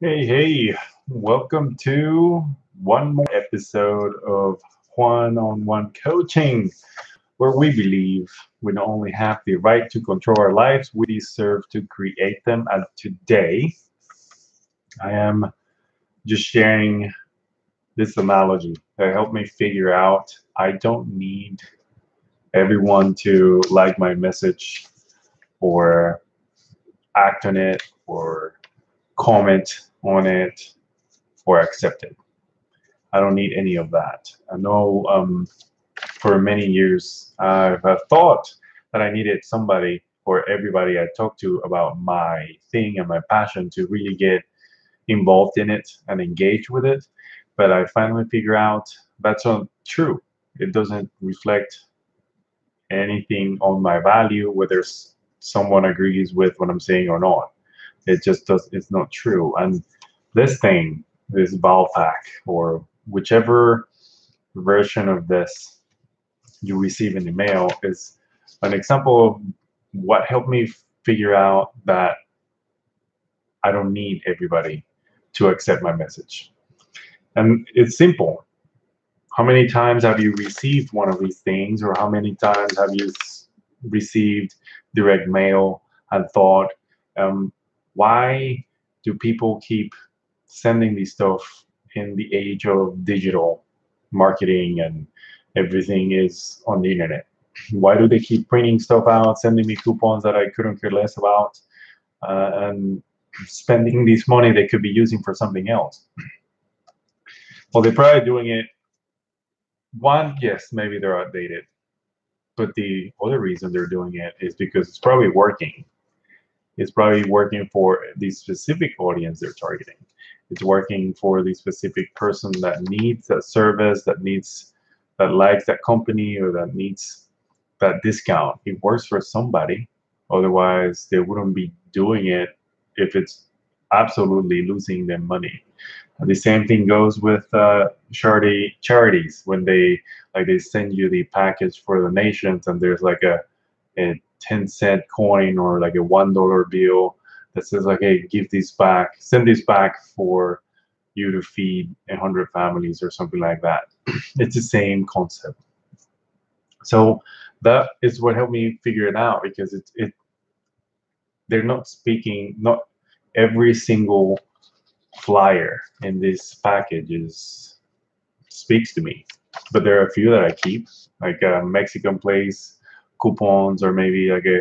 Hey, hey, welcome to one more episode of One on One Coaching, where we believe we not only have the right to control our lives, we deserve to create them. And today, I am just sharing this analogy that helped me figure out I don't need everyone to like my message or act on it or comment on it or accept it. I don't need any of that. I know um, for many years I've thought that I needed somebody or everybody I talked to about my thing and my passion to really get involved in it and engage with it. But I finally figure out that's not true. It doesn't reflect anything on my value, whether someone agrees with what I'm saying or not. It just does. It's not true. And this thing, this Valpak, or whichever version of this you receive in the mail, is an example of what helped me figure out that I don't need everybody to accept my message. And it's simple. How many times have you received one of these things, or how many times have you received direct mail and thought, um, why do people keep sending these stuff in the age of digital marketing and everything is on the internet? Why do they keep printing stuff out, sending me coupons that I couldn't care less about, uh, and spending this money they could be using for something else? Well, they're probably doing it. One, yes, maybe they're outdated, but the other reason they're doing it is because it's probably working it's probably working for the specific audience they're targeting. It's working for the specific person that needs that service, that needs, that likes that company, or that needs that discount. It works for somebody. Otherwise, they wouldn't be doing it if it's absolutely losing them money. The same thing goes with uh, charity charities when they like they send you the package for the nations, and there's like a, a 10 cent coin or like a one dollar bill that says like hey give this back send this back for you to feed 100 families or something like that. It's the same concept. So that is what helped me figure it out because it, it they're not speaking not every single flyer in this package is speaks to me but there are a few that i keep like a mexican place coupons or maybe like a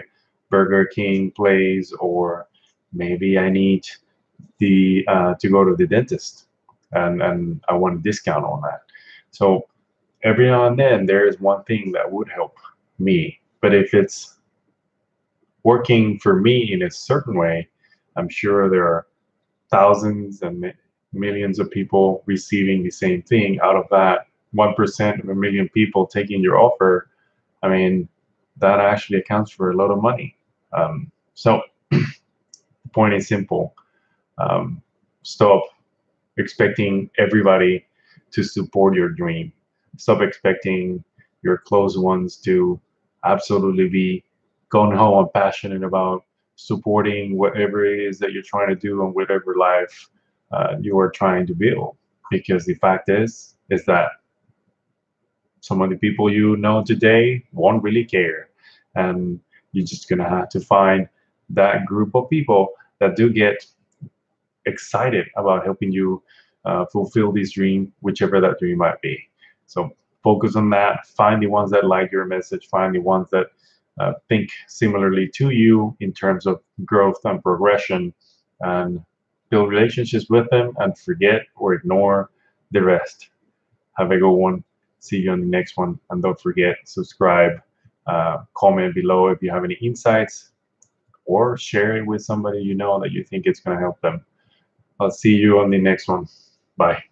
Burger King place or maybe I need the uh, to go to the dentist and, and I want a discount on that. So every now and then there is one thing that would help me. But if it's working for me in a certain way, I'm sure there are thousands and millions of people receiving the same thing. Out of that, 1% of a million people taking your offer, I mean, that actually accounts for a lot of money. Um, so the point is simple. Um, stop expecting everybody to support your dream. Stop expecting your close ones to absolutely be going home and passionate about supporting whatever it is that you're trying to do and whatever life uh, you are trying to build. Because the fact is, is that some of the people you know today won't really care. And you're just to have to find that group of people that do get excited about helping you uh, fulfill this dream, whichever that dream might be. So focus on that. Find the ones that like your message. Find the ones that uh, think similarly to you in terms of growth and progression, and build relationships with them and forget or ignore the rest. Have a good one. See you on the next one. And don't forget, subscribe, uh, comment below if you have any insights, or share it with somebody you know that you think it's going to help them. I'll see you on the next one. Bye.